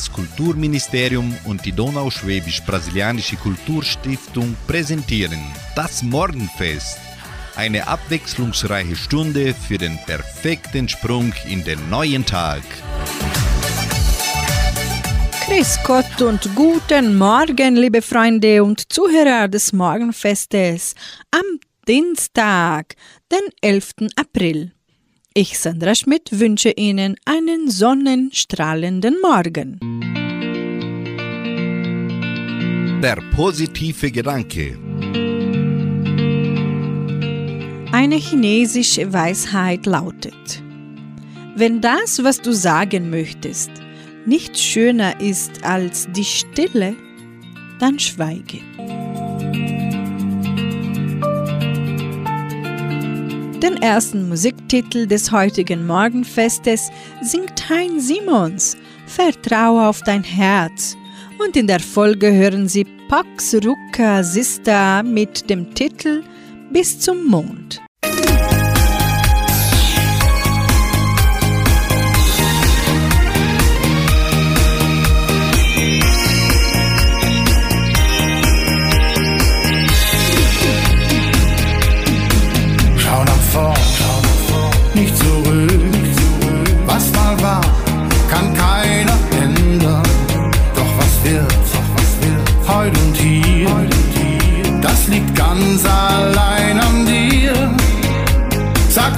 Das Kulturministerium und die Donauschwäbisch-Brasilianische Kulturstiftung präsentieren das Morgenfest. Eine abwechslungsreiche Stunde für den perfekten Sprung in den neuen Tag. Grüß Gott und guten Morgen, liebe Freunde und Zuhörer des Morgenfestes am Dienstag, den 11. April. Ich, Sandra Schmidt, wünsche Ihnen einen sonnenstrahlenden Morgen. Der positive Gedanke. Eine chinesische Weisheit lautet, wenn das, was du sagen möchtest, nicht schöner ist als die Stille, dann schweige. Den ersten Musiktitel des heutigen Morgenfestes singt Hein Simons, Vertraue auf dein Herz. Und in der Folge hören Sie Pax Rucca Sista mit dem Titel Bis zum Mond. Sag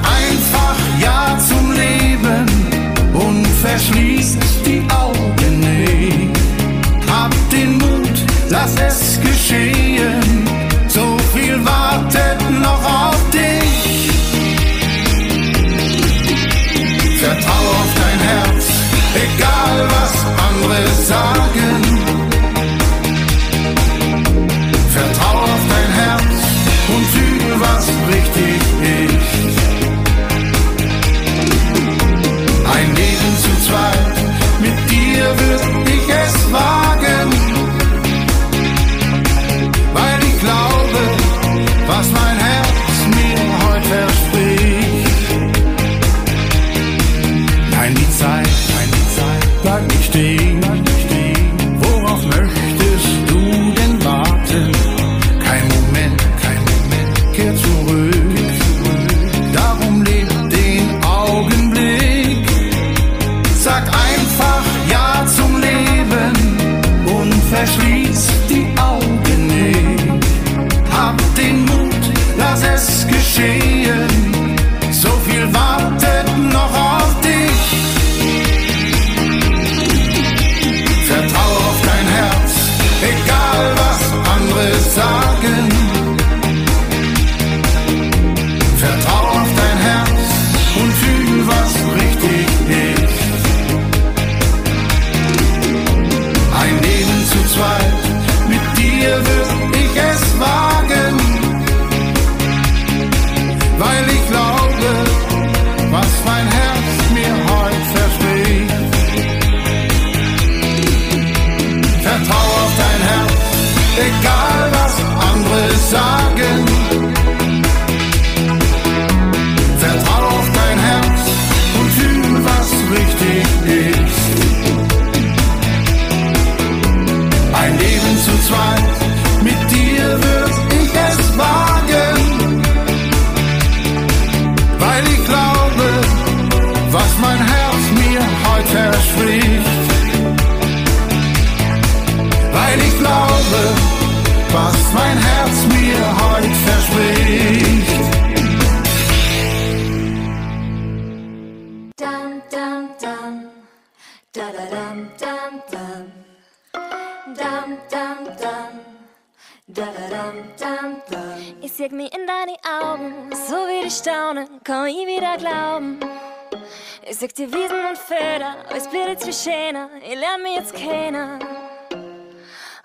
dir Wiesen und Föder, es blir zu schöner, ich lerne mich jetzt kennen.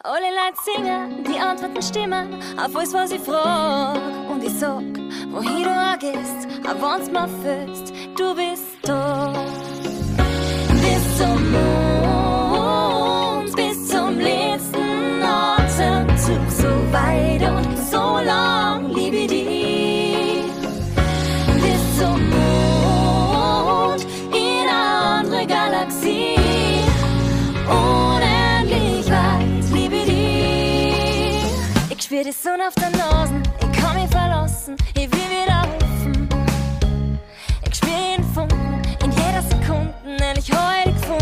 Alle Leute singen, die Antworten stimmen, auf alles, was ich frag. Und ich sag, wohin du auch gehst, auch wenn's mir fühlst, du bist da. Bis zum Mond, spür die Sonne auf der Nase, ich kann mich verlassen, ich will wieder rufen. Ich spür jeden Funken in jeder Sekunde, ehrlich heute gefunden.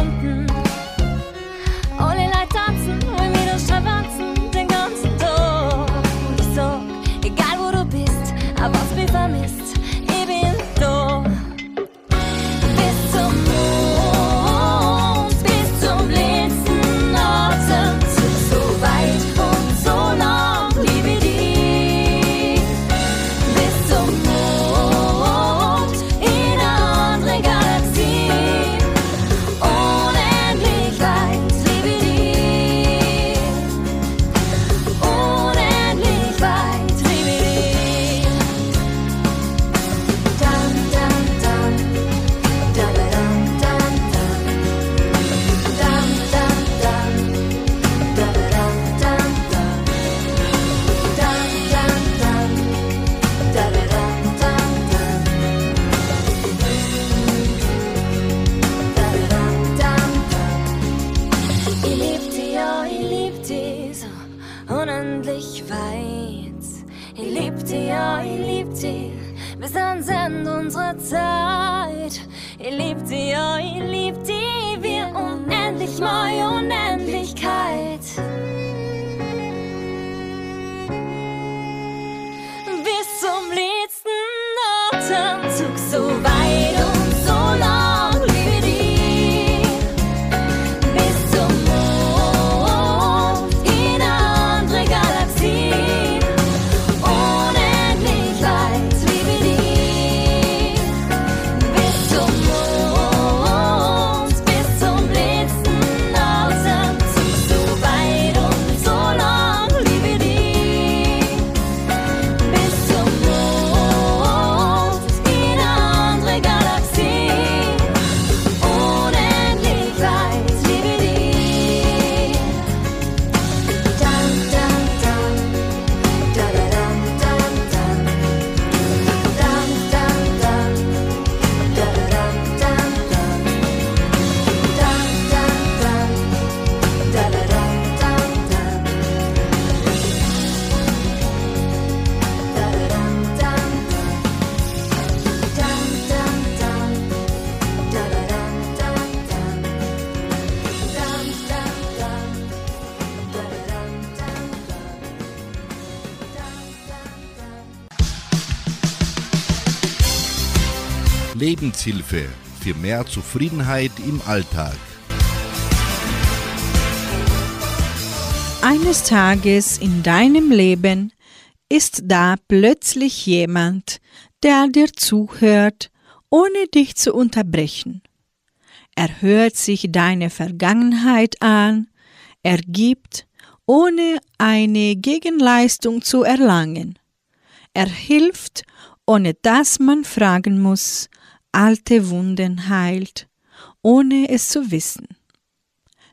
Lebenshilfe für mehr Zufriedenheit im Alltag. Eines Tages in deinem Leben ist da plötzlich jemand, der dir zuhört, ohne dich zu unterbrechen. Er hört sich deine Vergangenheit an, er gibt, ohne eine Gegenleistung zu erlangen. Er hilft, ohne dass man fragen muss, alte Wunden heilt, ohne es zu wissen.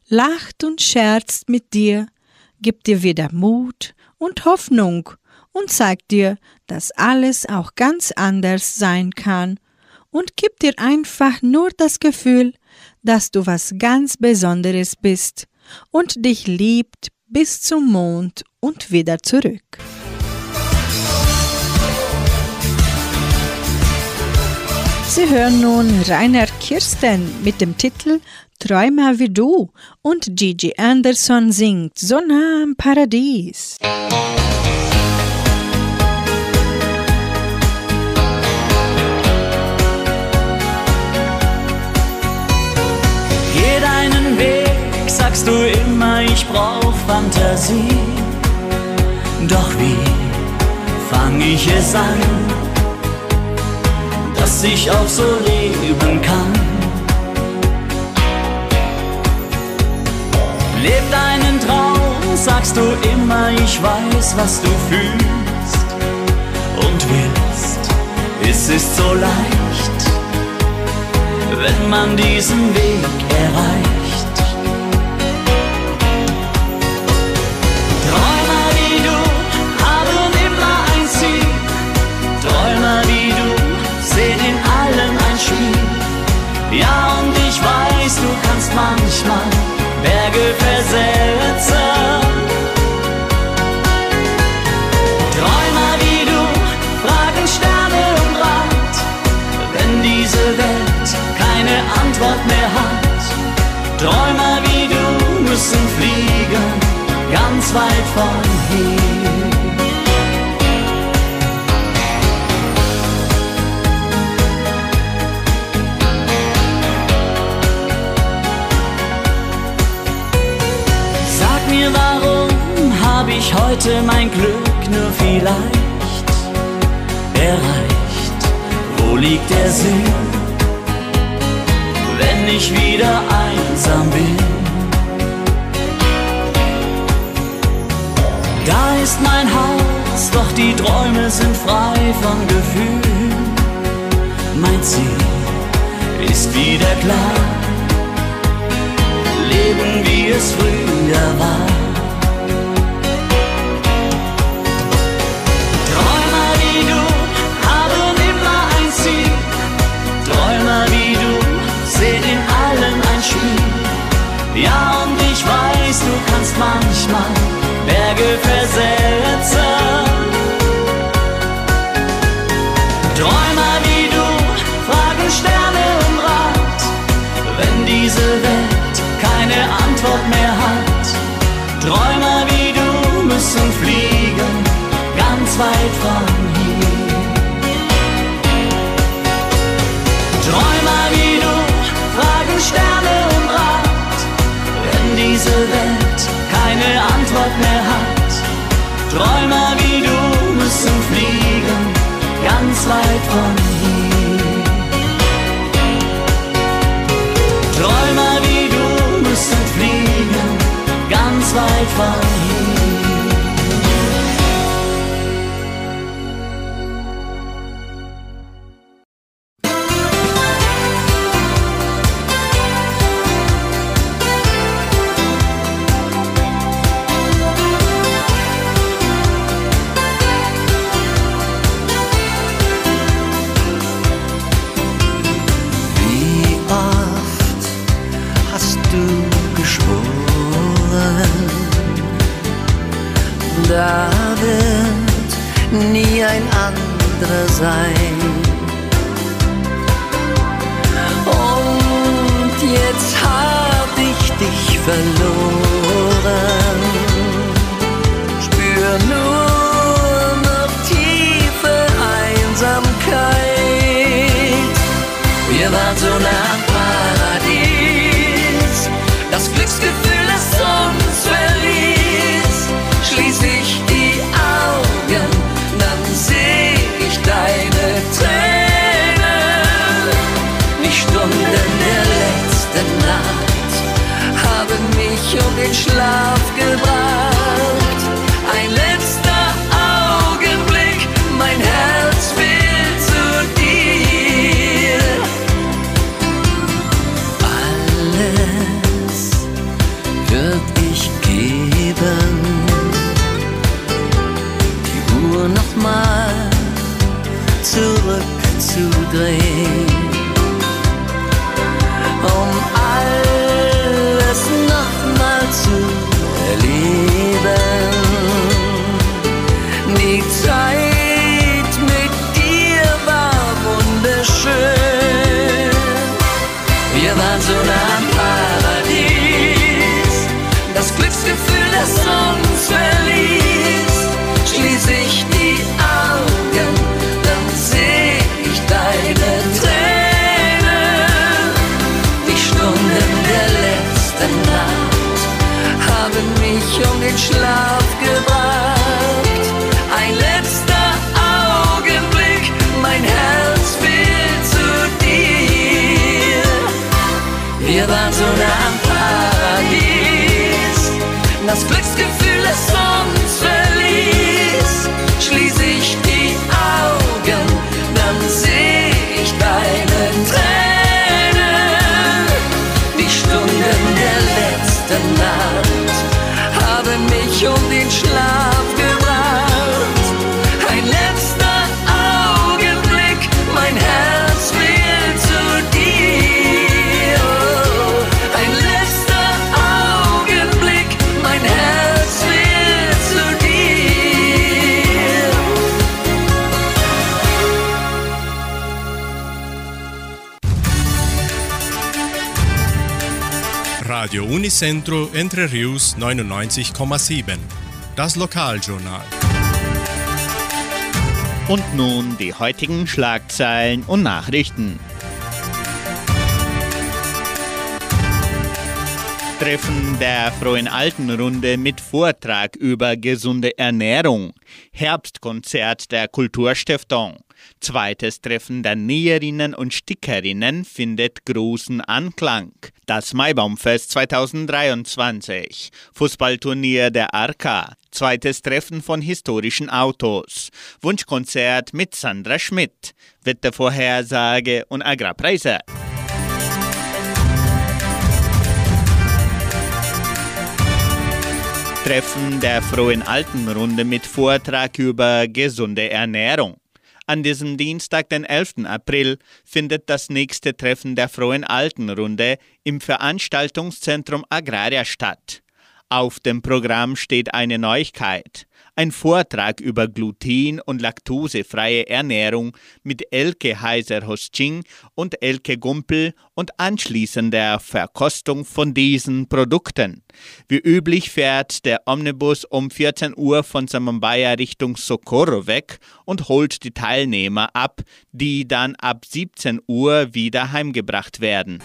Lacht und scherzt mit dir, gibt dir wieder Mut und Hoffnung und zeigt dir, dass alles auch ganz anders sein kann und gibt dir einfach nur das Gefühl, dass du was ganz Besonderes bist und dich liebt bis zum Mond und wieder zurück. Sie hören nun Rainer Kirsten mit dem Titel Träumer wie du und Gigi Anderson singt So nah am Paradies. Geh deinen Weg, sagst du immer, ich brauch Fantasie. Doch wie fang ich es an? Dass ich auch so leben kann. Leb deinen Traum, sagst du immer, ich weiß, was du fühlst und willst. Es ist so leicht, wenn man diesen Weg erreicht. Ja, und ich weiß, du kannst manchmal Berge versetzen. Träumer wie du fragen Sterne um Rat, wenn diese Welt keine Antwort mehr hat. Träumer wie du müssen fliegen, ganz weit fort. ich heute mein Glück nur vielleicht erreicht. Wo liegt der Sinn, wenn ich wieder einsam bin? Da ist mein Haus, doch die Träume sind frei von Gefühlen. Mein Ziel ist wieder klar, leben wie es früher war. Ja, und ich weiß, du kannst manchmal Berge versetzen. Träumer wie du fragen Sterne um Rat, wenn diese Welt keine Antwort mehr hat. Träumer wie du müssen fliegen, ganz weit von Träumer wie du müssen fliegen, ganz weit von hier. Träumer wie du müssen fliegen, ganz weit von hier. das Glücksgefühl ist so Radio Unicentro Entre Rius 99,7. Das Lokaljournal. Und nun die heutigen Schlagzeilen und Nachrichten. Treffen der Frohen Altenrunde mit Vortrag über gesunde Ernährung. Herbstkonzert der Kulturstiftung. Zweites Treffen der Näherinnen und Stickerinnen findet großen Anklang. Das Maibaumfest 2023. Fußballturnier der Arca. Zweites Treffen von historischen Autos. Wunschkonzert mit Sandra Schmidt. Wettervorhersage und Agrarpreise. Treffen der Frohen Altenrunde mit Vortrag über gesunde Ernährung. An diesem Dienstag, den 11. April, findet das nächste Treffen der Frohen Altenrunde im Veranstaltungszentrum Agraria statt. Auf dem Programm steht eine Neuigkeit ein Vortrag über gluten- und laktosefreie Ernährung mit Elke Heiser-Hosting und Elke Gumpel und anschließender Verkostung von diesen Produkten. Wie üblich fährt der Omnibus um 14 Uhr von Samambaya Richtung Socorro weg und holt die Teilnehmer ab, die dann ab 17 Uhr wieder heimgebracht werden.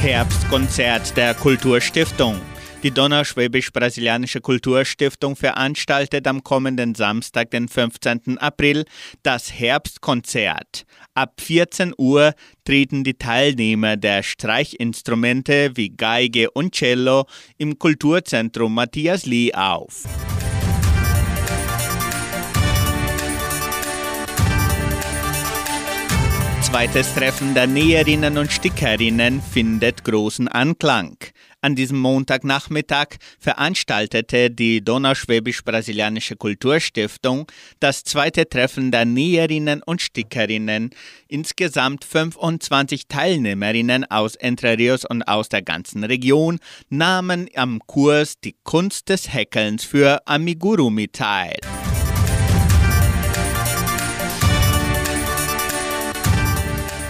Herbstkonzert der Kulturstiftung. Die Donauschwäbisch-Brasilianische Kulturstiftung veranstaltet am kommenden Samstag, den 15. April, das Herbstkonzert. Ab 14 Uhr treten die Teilnehmer der Streichinstrumente wie Geige und Cello im Kulturzentrum Matthias Lee auf. Zweites Treffen der Näherinnen und Stickerinnen findet großen Anklang. An diesem Montagnachmittag veranstaltete die Donauschwäbisch-Brasilianische Kulturstiftung das zweite Treffen der Näherinnen und Stickerinnen. Insgesamt 25 Teilnehmerinnen aus Entre Rios und aus der ganzen Region nahmen am Kurs die Kunst des Häkelns für Amigurumi teil.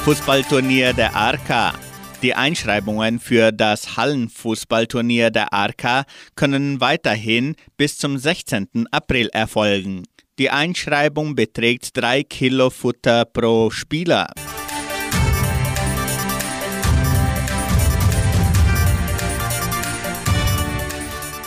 Fußballturnier der Arca. Die Einschreibungen für das Hallenfußballturnier der Arca können weiterhin bis zum 16. April erfolgen. Die Einschreibung beträgt 3 Kilo Futter pro Spieler.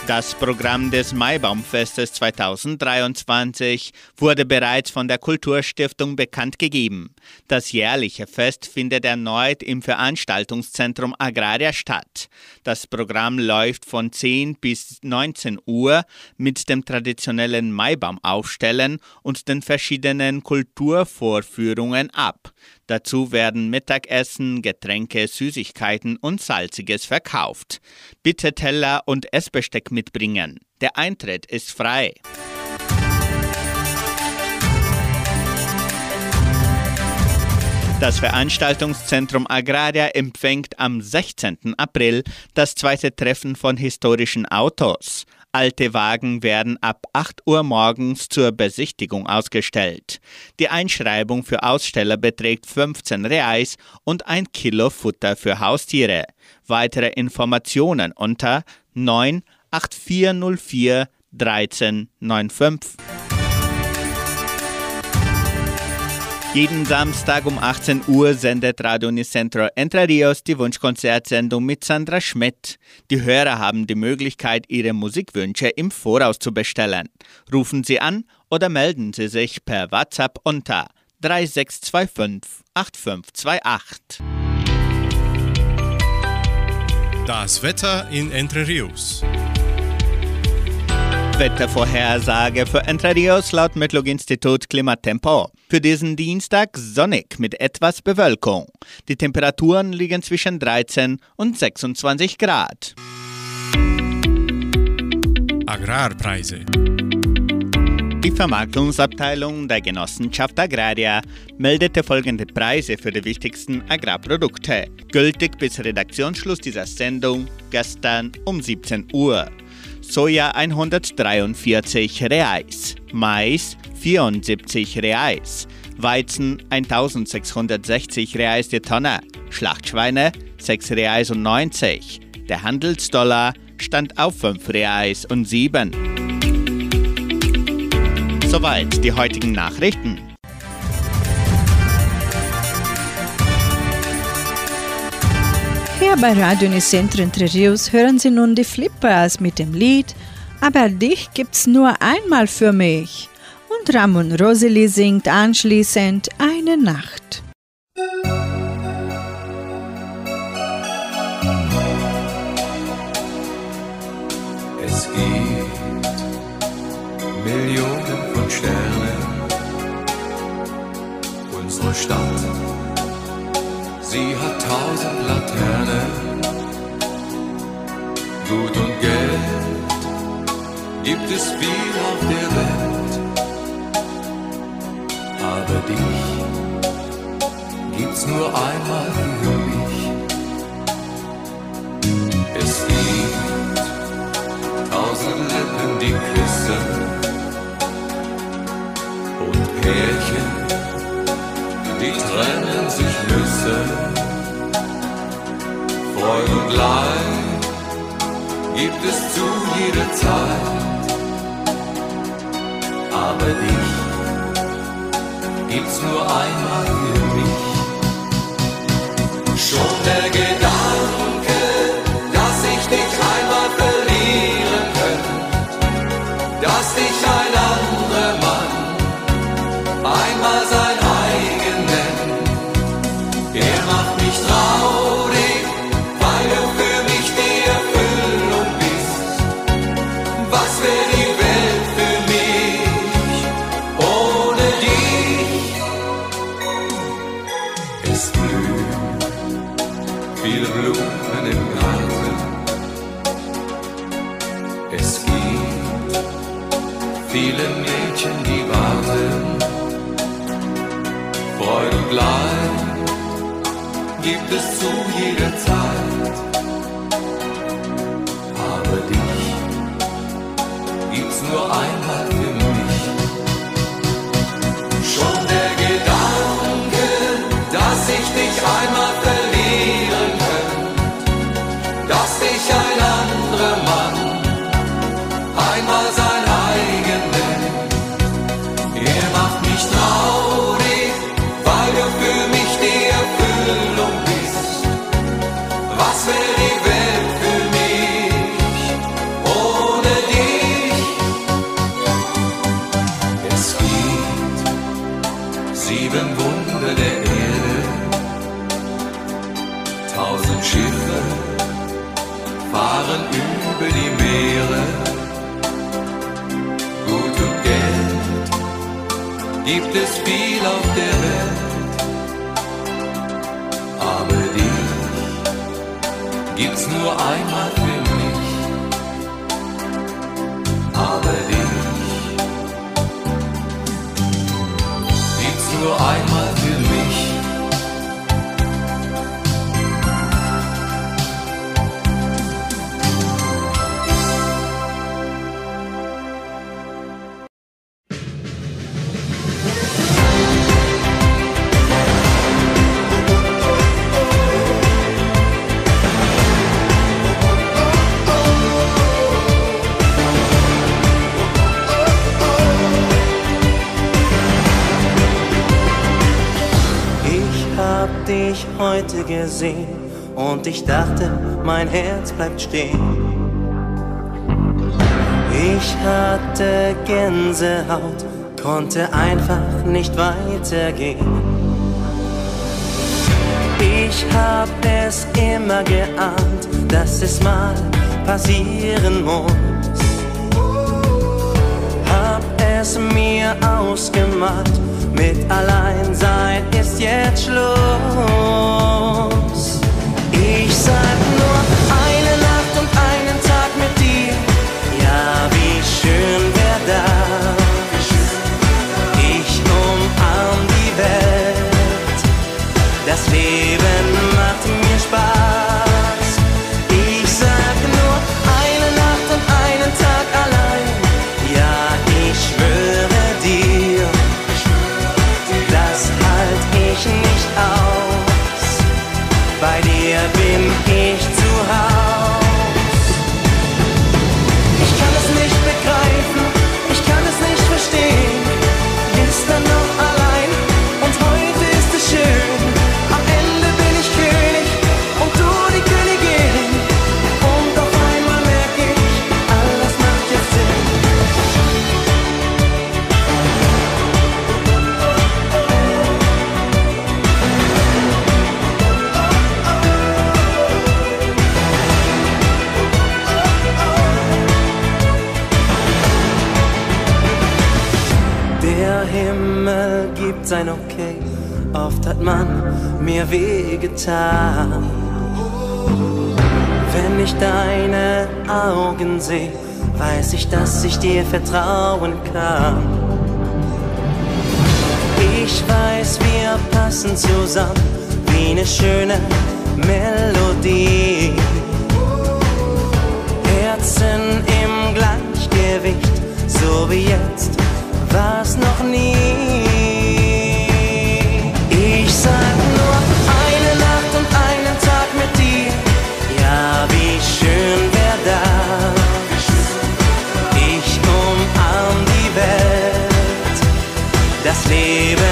Das Programm des Maibaumfestes 2023 wurde bereits von der Kulturstiftung bekannt gegeben. Das jährliche Fest findet erneut im Veranstaltungszentrum Agraria statt. Das Programm läuft von 10 bis 19 Uhr mit dem traditionellen Maibaumaufstellen und den verschiedenen Kulturvorführungen ab. Dazu werden Mittagessen, Getränke, Süßigkeiten und Salziges verkauft. Bitte Teller und Essbesteck mitbringen. Der Eintritt ist frei. Das Veranstaltungszentrum Agraria empfängt am 16. April das zweite Treffen von historischen Autos. Alte Wagen werden ab 8 Uhr morgens zur Besichtigung ausgestellt. Die Einschreibung für Aussteller beträgt 15 Reais und ein Kilo Futter für Haustiere. Weitere Informationen unter 98404 1395. Jeden Samstag um 18 Uhr sendet Radio Unicentro Entre Rios die Wunschkonzertsendung mit Sandra Schmidt. Die Hörer haben die Möglichkeit, ihre Musikwünsche im Voraus zu bestellen. Rufen Sie an oder melden Sie sich per WhatsApp unter 3625 8528. Das Wetter in Entre Rios. Wettervorhersage für Entre Rios laut Metlog-Institut Klimatempo. Für diesen Dienstag sonnig mit etwas Bewölkung. Die Temperaturen liegen zwischen 13 und 26 Grad. Agrarpreise. Die Vermarktungsabteilung der Genossenschaft Agraria meldete folgende Preise für die wichtigsten Agrarprodukte, gültig bis Redaktionsschluss dieser Sendung gestern um 17 Uhr. Soja 143 Reais, Mais 74 Reais, Weizen 1660 Reais die Tonne, Schlachtschweine 6 Reais und 90. Der Handelsdollar stand auf 5 Reais und 7. Soweit die heutigen Nachrichten. Hier bei Radio Nicentro Entre Rios hören Sie nun die Flippers mit dem Lied Aber dich gibt's nur einmal für mich. Und Ramon Roseli singt anschließend Eine Nacht. Es gibt Millionen von Sternen. Unsere Stadt, sie hat tausend Laternen. Gut und Geld gibt es viel auf der Welt. Aber dich gibt's nur einmal für mich. Es gibt tausend Lippen, die küssen und Pärchen, die trennen sich müssen. Freude und Leid gibt es zu jeder Zeit, aber dich gibt's nur einmal für mich. Schon der Gedanke, dass ich dich einmal verlieren gesehen und ich dachte, mein Herz bleibt stehen. Ich hatte Gänsehaut, konnte einfach nicht weitergehen. Ich hab es immer geahnt, dass es mal passieren muss. Hab es mir ausgemalt, mit Alleinsein ist jetzt Schluss. dir vertrauen kann. Ich weiß, wir passen zusammen wie eine schöne Melodie. baby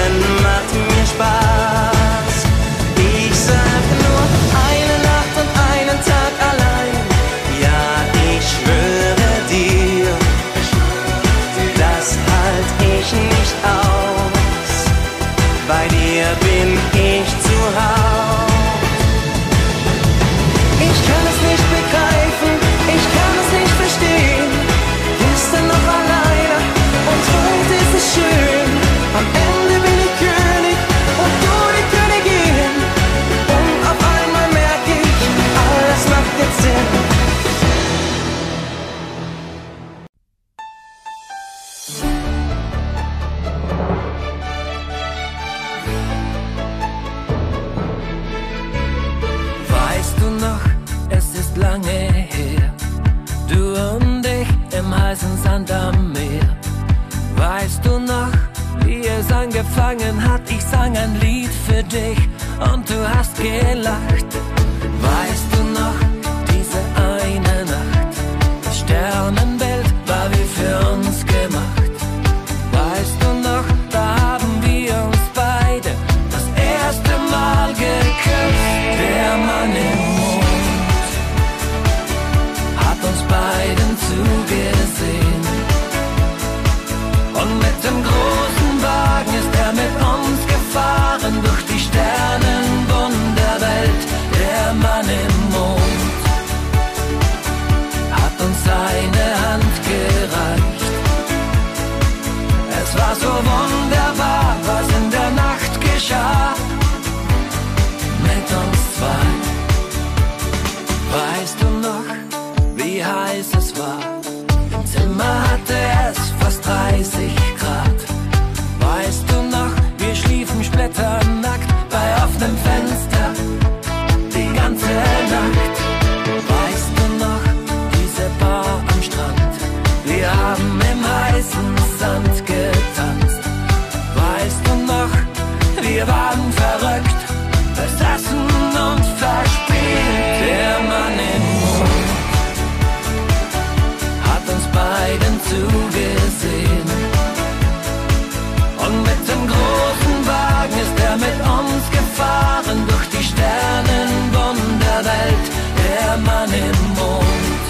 Im Mond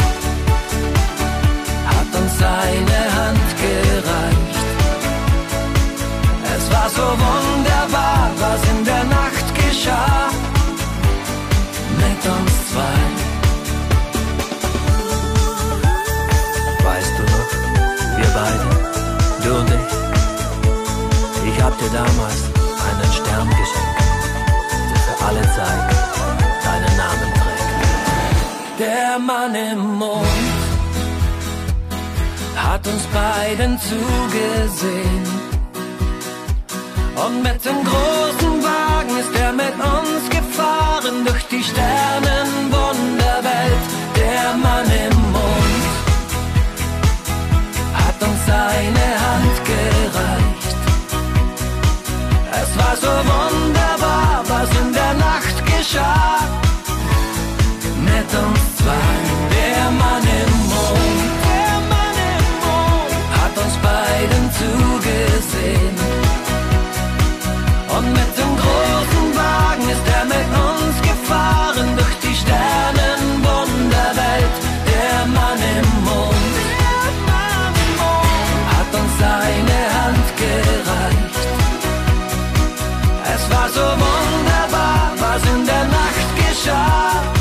hat uns seine Hand gereicht. Es war so wunderbar, was in der Nacht geschah mit uns zwei. Weißt du noch, wir beide, du und ich, ich hab dir damals Mann im Mond hat uns beiden zugesehen. Und mit dem großen Wagen ist er mit uns gefahren durch die Sternenwunderwelt. Der Mann im Mond hat uns seine Hand gereicht. Es war so wunderbar, was in der Nacht geschah. Mit uns der Mann im Mond, hat uns beiden zugesehen. Und mit dem großen Wagen ist er mit uns gefahren durch die Sternenwunderwelt. Der Mann im Mond hat uns seine Hand gereicht. Es war so wunderbar, was in der Nacht geschah.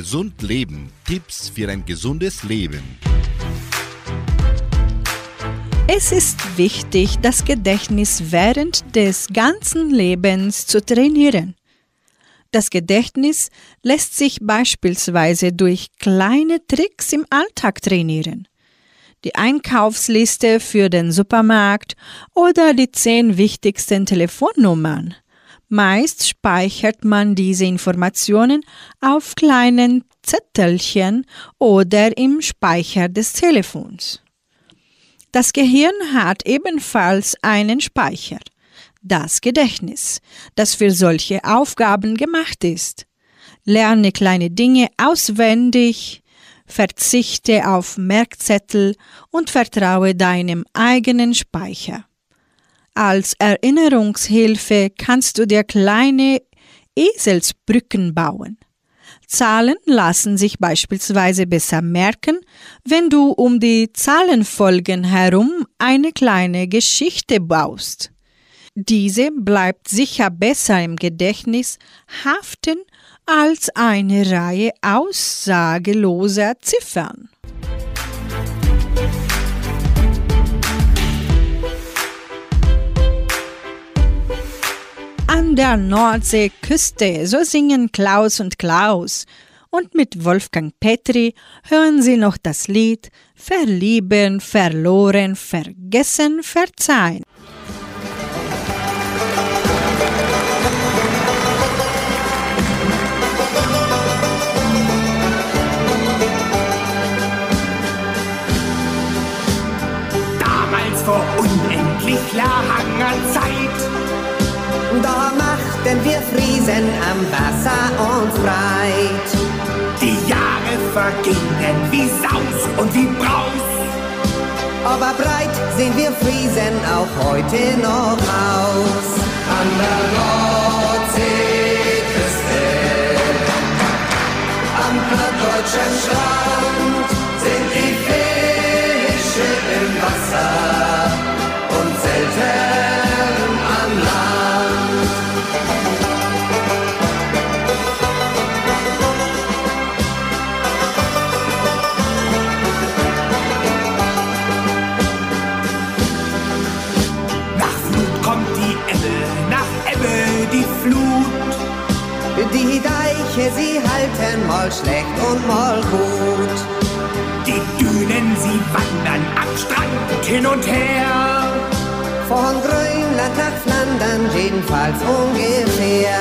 Gesund Leben. Tipps für ein gesundes Leben. Es ist wichtig, das Gedächtnis während des ganzen Lebens zu trainieren. Das Gedächtnis lässt sich beispielsweise durch kleine Tricks im Alltag trainieren. Die Einkaufsliste für den Supermarkt oder die zehn wichtigsten Telefonnummern. Meist speichert man diese Informationen auf kleinen Zettelchen oder im Speicher des Telefons. Das Gehirn hat ebenfalls einen Speicher, das Gedächtnis, das für solche Aufgaben gemacht ist. Lerne kleine Dinge auswendig, verzichte auf Merkzettel und vertraue deinem eigenen Speicher. Als Erinnerungshilfe kannst du dir kleine Eselsbrücken bauen. Zahlen lassen sich beispielsweise besser merken, wenn du um die Zahlenfolgen herum eine kleine Geschichte baust. Diese bleibt sicher besser im Gedächtnis haften als eine Reihe aussageloser Ziffern. Der Nordseeküste, so singen Klaus und Klaus. Und mit Wolfgang Petri hören Sie noch das Lied Verlieben, verloren, vergessen, verzeihen. Damals vor unendlich langer Zeit machten wir Friesen am Wasser uns breit. Die Jahre vergingen wie Saus und wie Braus. Aber breit sehen wir Friesen auch heute noch aus. An der Nordseeküste, am plattdeutschen Strand mal schlecht und mal gut. Die Dünen, sie wandern am Strand hin und her. Von Grönland nach Flandern jedenfalls ungefähr.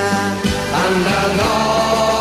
An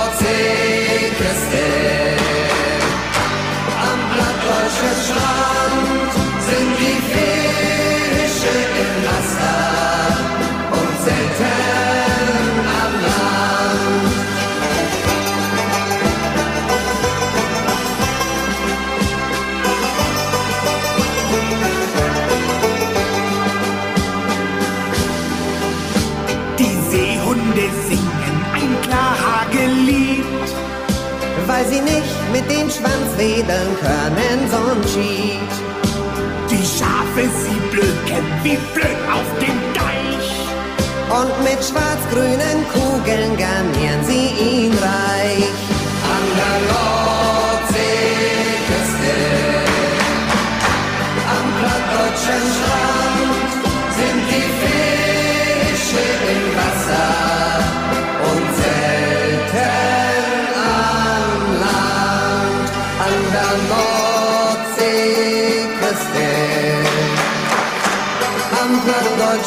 mit dem Schwanz wedeln können, so'n Schied. Die Schafe, sie blöken wie blöd auf dem Deich. Und mit schwarz-grünen Kugeln garnieren sie ihn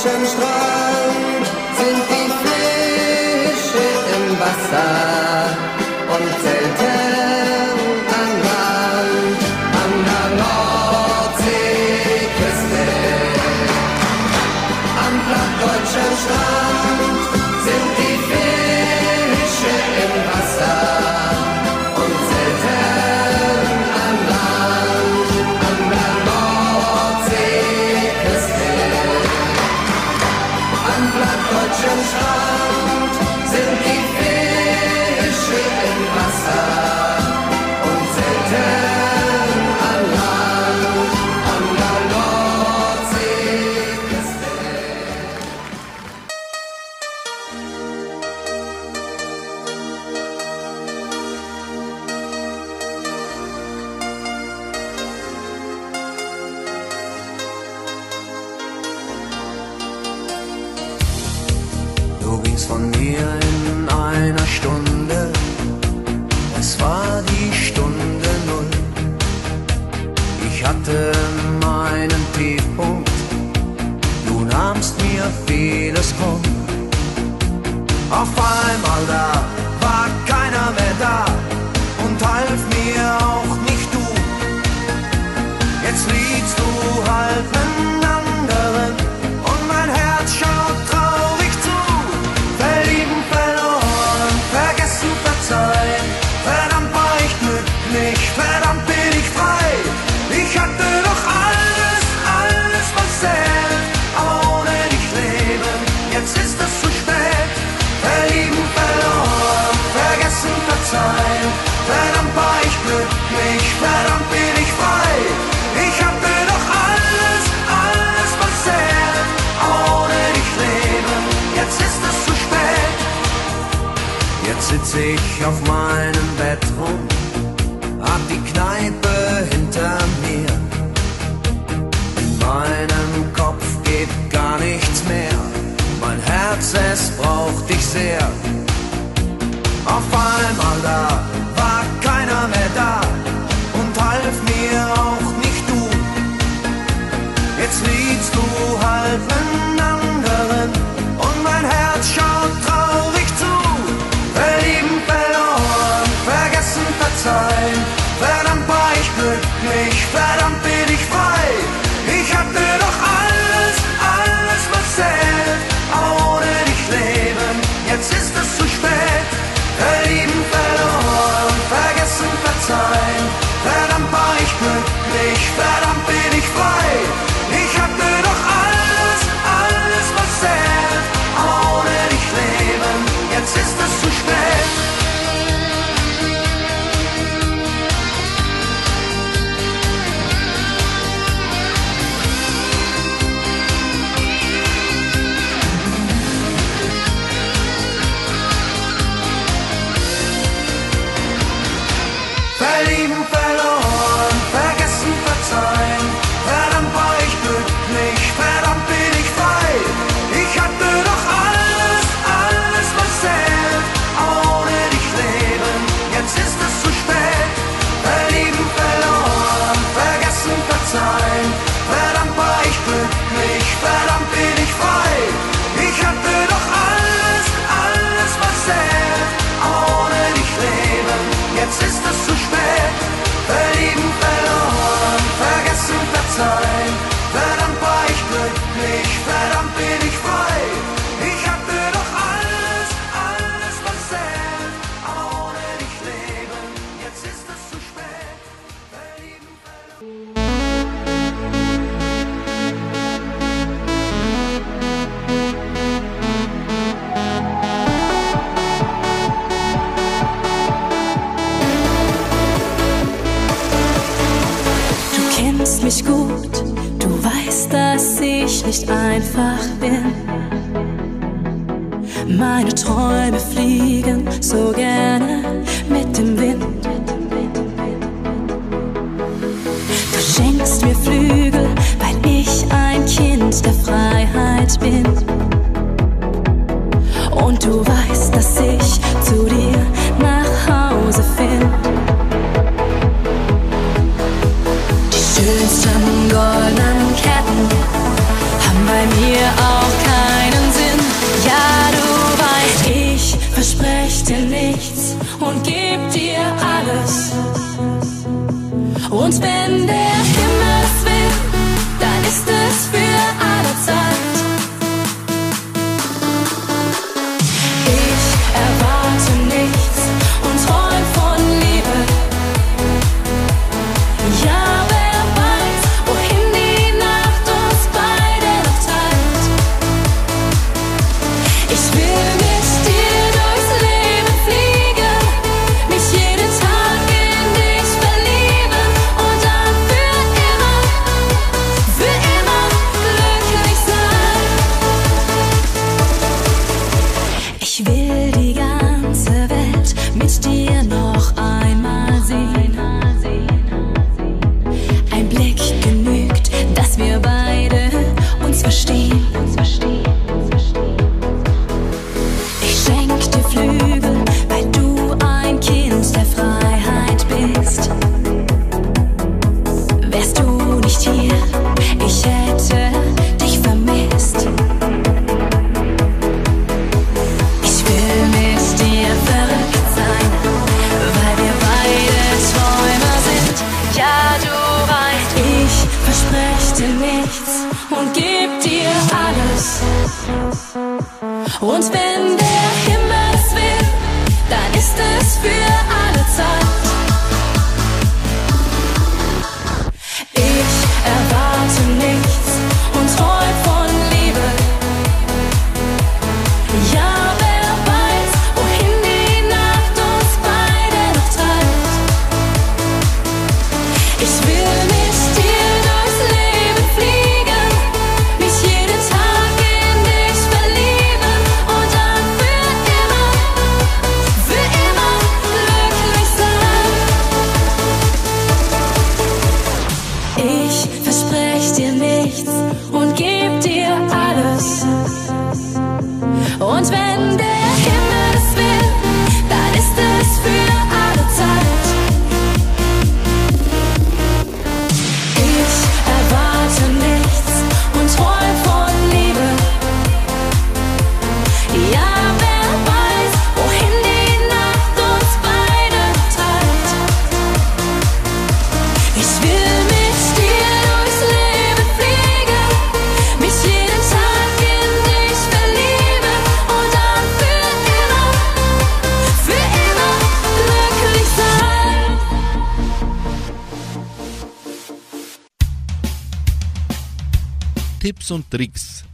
plattdeutschen Strand sind die Fische im Wasser von mir in Jetzt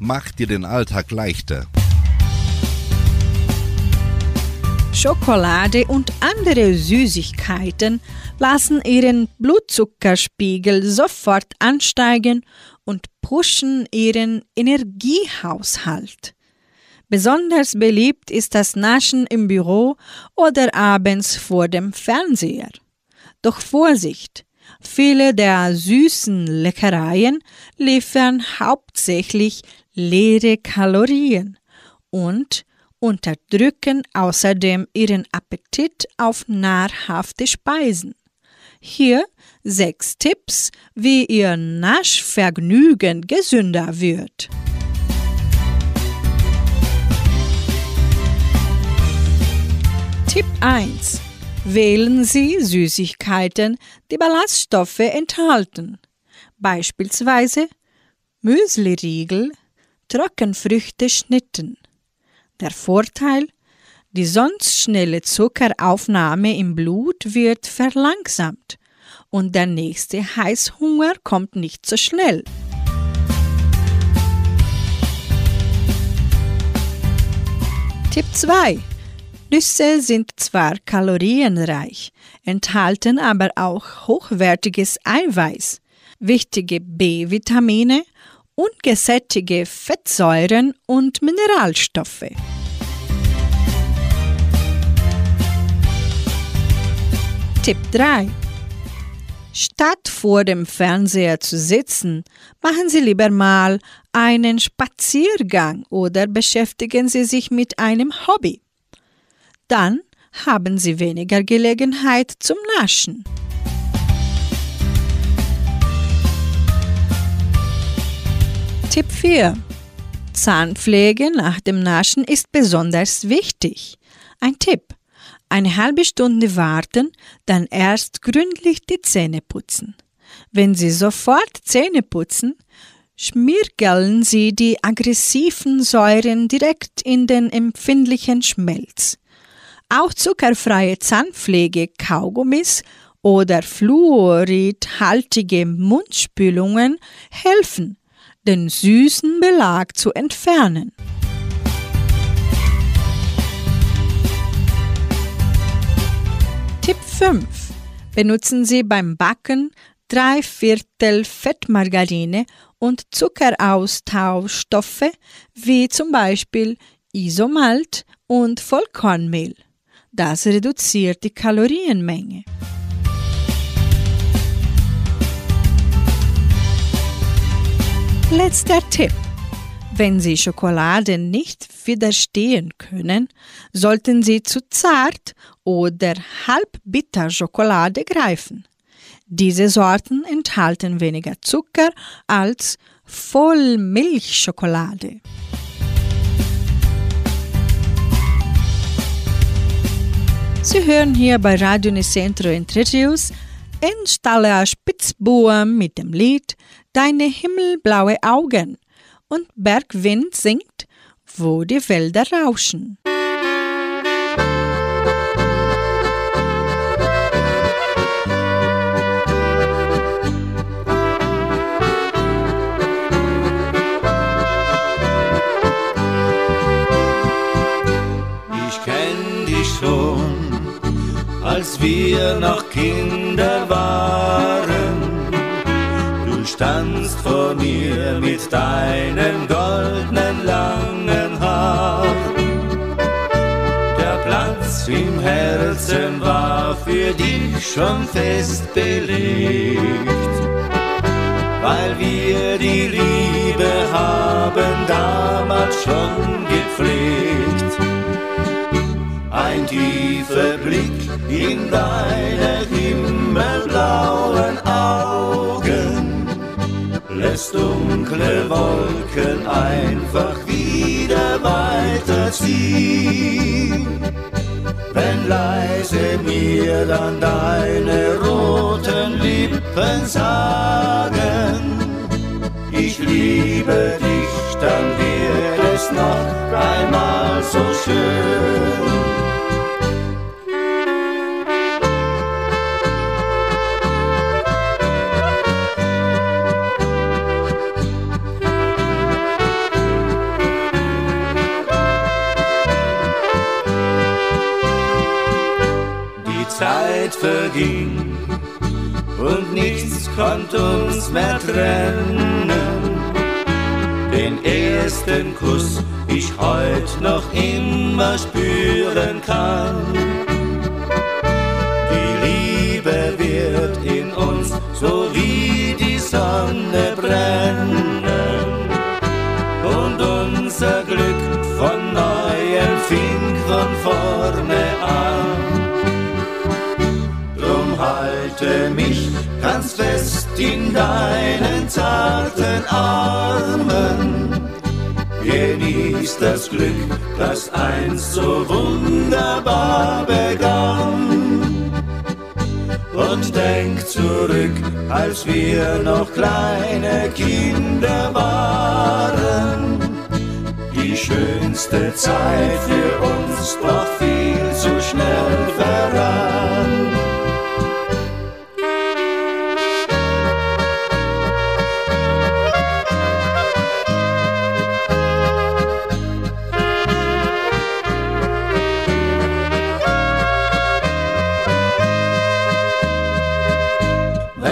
macht dir den Alltag leichter. Schokolade und andere Süßigkeiten lassen ihren Blutzuckerspiegel sofort ansteigen und pushen ihren Energiehaushalt. Besonders beliebt ist das Naschen im Büro oder abends vor dem Fernseher. Doch Vorsicht! Viele der süßen Leckereien liefern hauptsächlich leere Kalorien und unterdrücken außerdem ihren Appetit auf nahrhafte Speisen. Hier sechs Tipps, wie Ihr Naschvergnügen gesünder wird. Tipp 1. Wählen Sie Süßigkeiten, die Ballaststoffe enthalten. Beispielsweise Müsliriegel, Trockenfrüchte schnitten. Der Vorteil? Die sonst schnelle Zuckeraufnahme im Blut wird verlangsamt und der nächste Heißhunger kommt nicht so schnell. Tipp 2. Nüsse sind zwar kalorienreich, enthalten aber auch hochwertiges Eiweiß, wichtige B-Vitamine, ungesättigte Fettsäuren und Mineralstoffe. Tipp 3. Statt vor dem Fernseher zu sitzen, machen Sie lieber mal einen Spaziergang oder beschäftigen Sie sich mit einem Hobby. Dann haben Sie weniger Gelegenheit zum Naschen. Tipp 4. Zahnpflege nach dem Naschen ist besonders wichtig. Ein Tipp. Eine halbe Stunde warten, dann erst gründlich die Zähne putzen. Wenn Sie sofort Zähne putzen, schmirgeln Sie die aggressiven Säuren direkt in den empfindlichen Schmelz. Auch zuckerfreie Zahnpflege, Kaugummis oder fluoridhaltige Mundspülungen helfen, den süßen Belag zu entfernen. Tipp 5. Benutzen Sie beim Backen drei Viertel Fettmargarine und Zuckeraustauschstoffe wie zum Beispiel Isomalt und Vollkornmehl. Das reduziert die Kalorienmenge. Letzter Tipp. Wenn Sie Schokolade nicht widerstehen können, sollten Sie zu zart oder halbbitter Schokolade greifen. Diese Sorten enthalten weniger Zucker als Vollmilchschokolade. Sie hören hier bei Radio Nicentro Entre Rios Installer Spitzbuben mit dem Lied Deine himmelblaue Augen und Bergwind singt wo die Wälder rauschen. Ich kenn dich schon, als wir noch Kinder waren. Standst vor mir mit deinem goldenen langen Haar. Der Platz im Herzen war für dich schon fest belegt weil wir die Liebe haben damals schon gepflegt. Ein tiefer Blick in deine himmelblauen Augen lässt dunkle Wolken einfach wieder weiterziehen. Wenn leise mir dann deine roten Lippen sagen, ich liebe dich, dann wird es noch einmal so schön. Verging und nichts konnte uns mehr trennen. Den ersten Kuss ich heut noch immer spüren kann. Die Liebe wird in halte mich ganz fest in deinen zarten Armen. Genieß das Glück, das einst so wunderbar begann. Und denk zurück, als wir noch kleine Kinder waren. Die schönste Zeit für uns doch viel zu schnell verrann.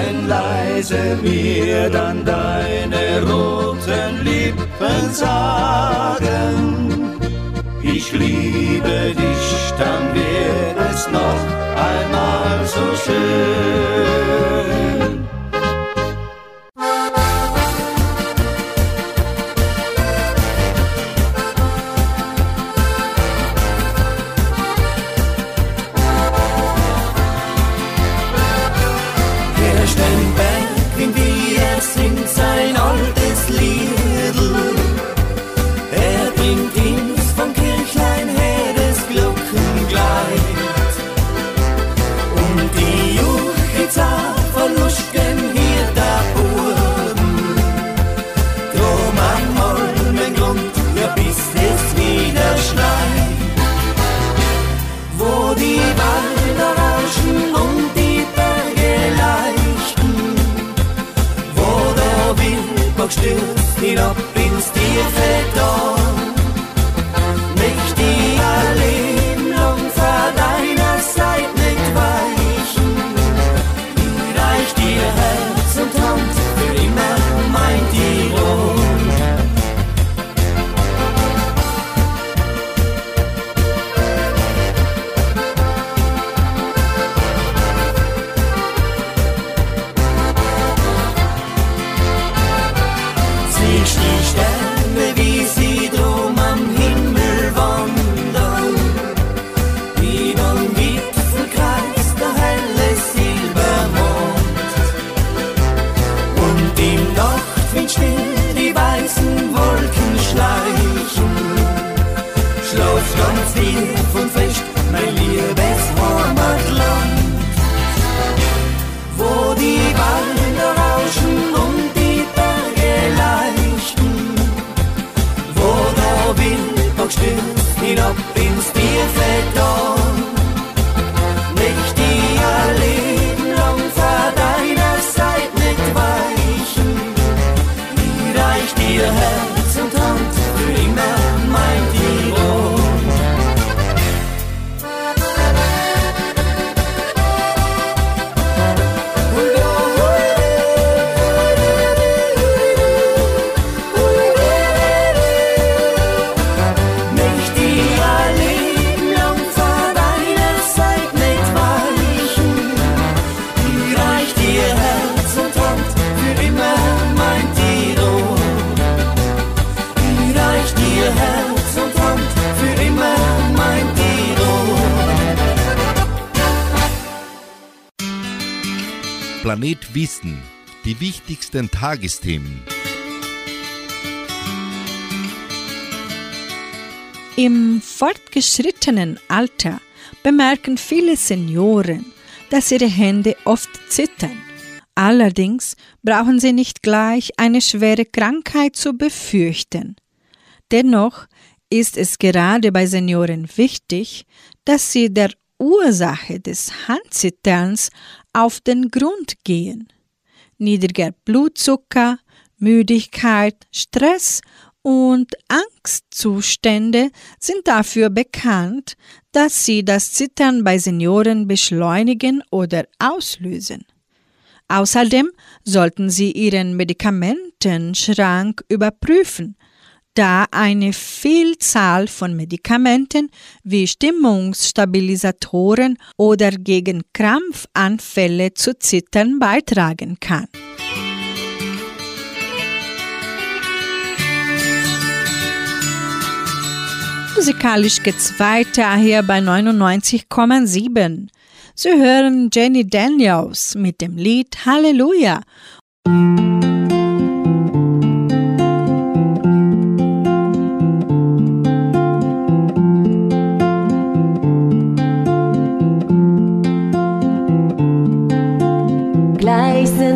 Wenn leise mir dann deine roten Lippen sagen, ich liebe dich, dann wird es noch einmal so schön. Tief und fest, Wissen. Die wichtigsten Tagesthemen. Im fortgeschrittenen Alter bemerken viele Senioren, dass ihre Hände oft zittern. Allerdings brauchen sie nicht gleich eine schwere Krankheit zu befürchten. Dennoch ist es gerade bei Senioren wichtig, dass sie der Ursache des Handzitterns auf den Grund gehen. Niedriger Blutzucker, Müdigkeit, Stress und Angstzustände sind dafür bekannt, dass sie das Zittern bei Senioren beschleunigen oder auslösen. Außerdem sollten sie ihren Medikamentenschrank überprüfen, da eine Vielzahl von Medikamenten wie Stimmungsstabilisatoren oder gegen Krampfanfälle zu Zittern beitragen kann. Musikalisch geht's weiter hier bei 99,7. Sie hören Jenny Daniels mit dem Lied Halleluja.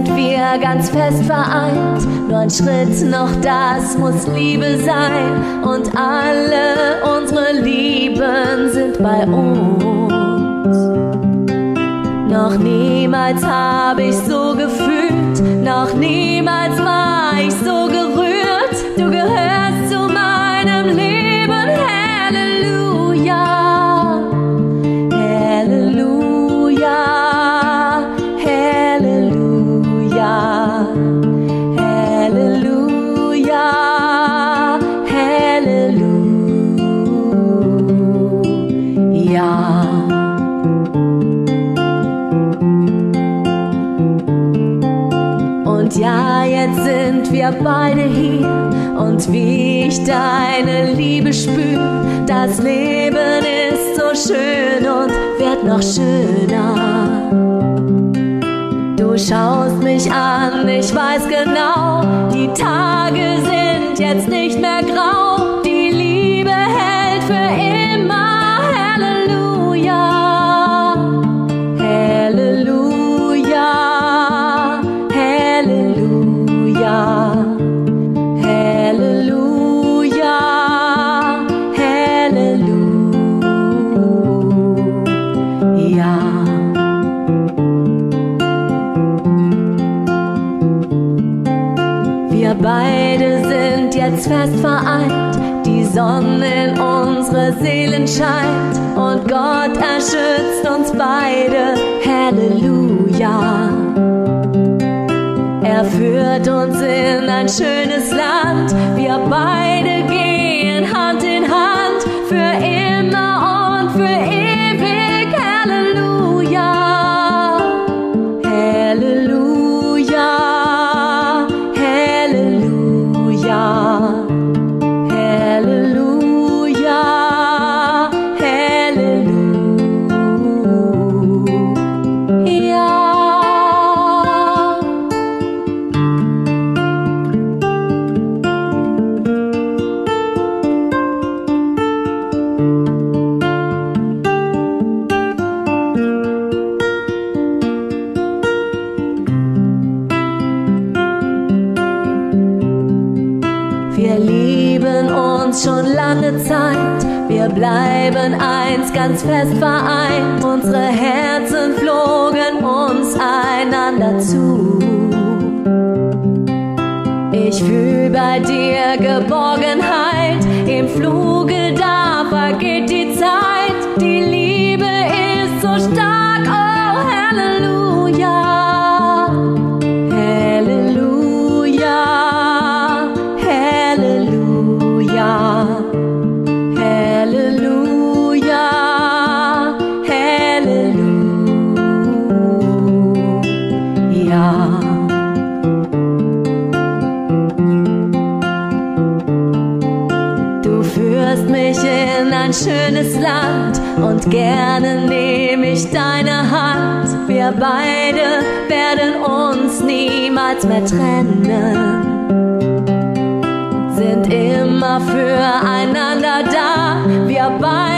Sind wir ganz fest vereint, nur ein Schritt noch, das muss Liebe sein. Und alle unsere Lieben sind bei uns. Noch niemals habe ich so gefühlt, noch niemals war ich so gerührt. Du gehörst beide hier und wie ich deine Liebe spür, das Leben ist so schön und wird noch schöner. Du schaust mich an, ich weiß genau, die Tage sind jetzt nicht mehr grau, beide werden uns niemals mehr trennen, sind immer füreinander da. Wir beide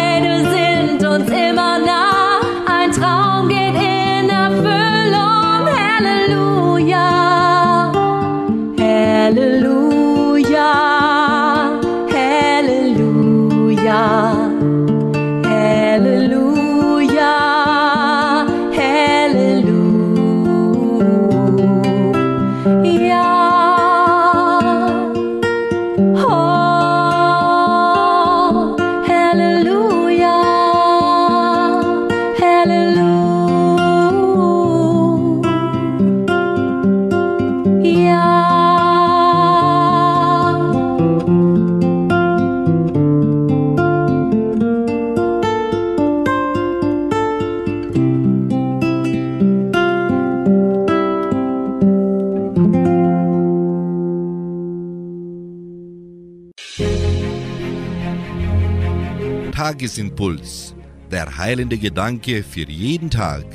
Tagesimpuls. Der heilende Gedanke für jeden Tag.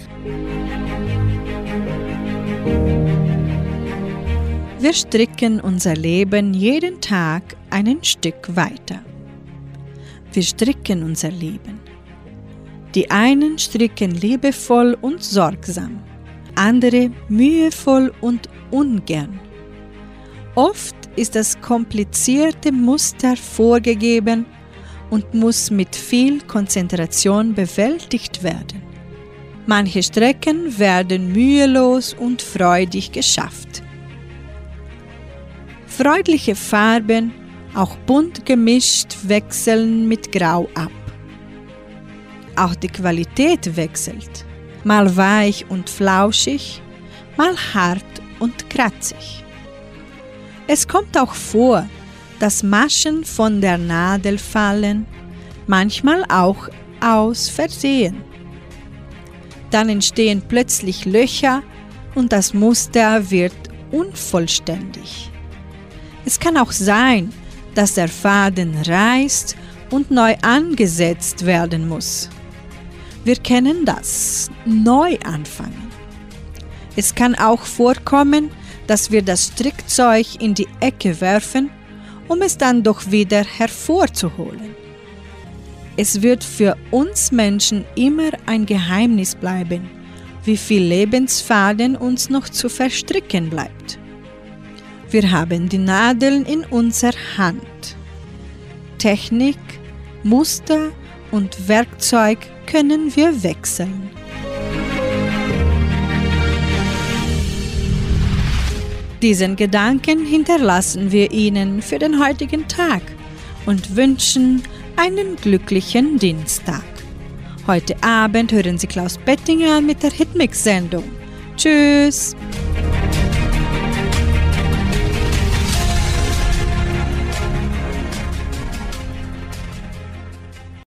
Wir stricken unser Leben jeden Tag ein Stück weiter. Wir stricken unser Leben. Die einen stricken liebevoll und sorgsam, andere mühevoll und ungern. Oft ist das komplizierte Muster vorgegeben und muss mit viel Konzentration bewältigt werden. Manche Strecken werden mühelos und freudig geschafft. Freundliche Farben, auch bunt gemischt, wechseln mit Grau ab. Auch die Qualität wechselt, mal weich und flauschig, mal hart und kratzig. Es kommt auch vor, dass Maschen von der Nadel fallen, manchmal auch aus Versehen. Dann entstehen plötzlich Löcher und das Muster wird unvollständig. Es kann auch sein, dass der Faden reißt und neu angesetzt werden muss. Wir kennen das, neu anfangen. Es kann auch vorkommen, dass wir das Strickzeug in die Ecke werfen, um es dann doch wieder hervorzuholen. Es wird für uns Menschen immer ein Geheimnis bleiben, wie viel Lebensfaden uns noch zu verstricken bleibt. Wir haben die Nadeln in unserer Hand. Technik, Muster und Werkzeug können wir wechseln. Diesen Gedanken hinterlassen wir Ihnen für den heutigen Tag und wünschen einen glücklichen Dienstag. Heute Abend hören Sie Klaus Bettinger mit der Hitmix-Sendung. Tschüss!